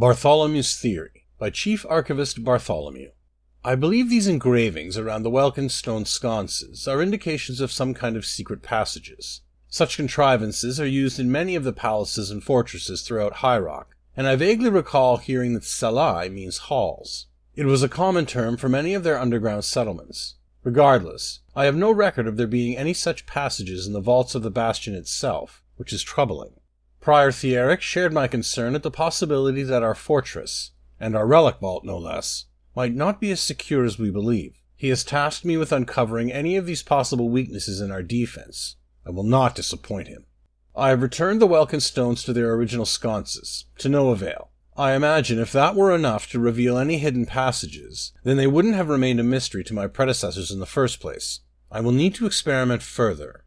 Bartholomew's Theory by Chief Archivist Bartholomew. I believe these engravings around the Welkynd stone sconces are indications of some kind of secret passages. Such contrivances are used in many of the palaces and fortresses throughout High Rock, and I vaguely recall hearing that Salai means halls. It was a common term for many of their underground settlements. Regardless, I have no record of there being any such passages in the vaults of the bastion itself, which is troubling. Prior Thierric shared my concern at the possibility that our fortress, and our relic vault no less, might not be as secure as we believe. He has tasked me with uncovering any of these possible weaknesses in our defense. I will not disappoint him. I have returned the Welkynd stones to their original sconces, to no avail. I imagine if that were enough to reveal any hidden passages, then they wouldn't have remained a mystery to my predecessors in the first place. I will need to experiment further,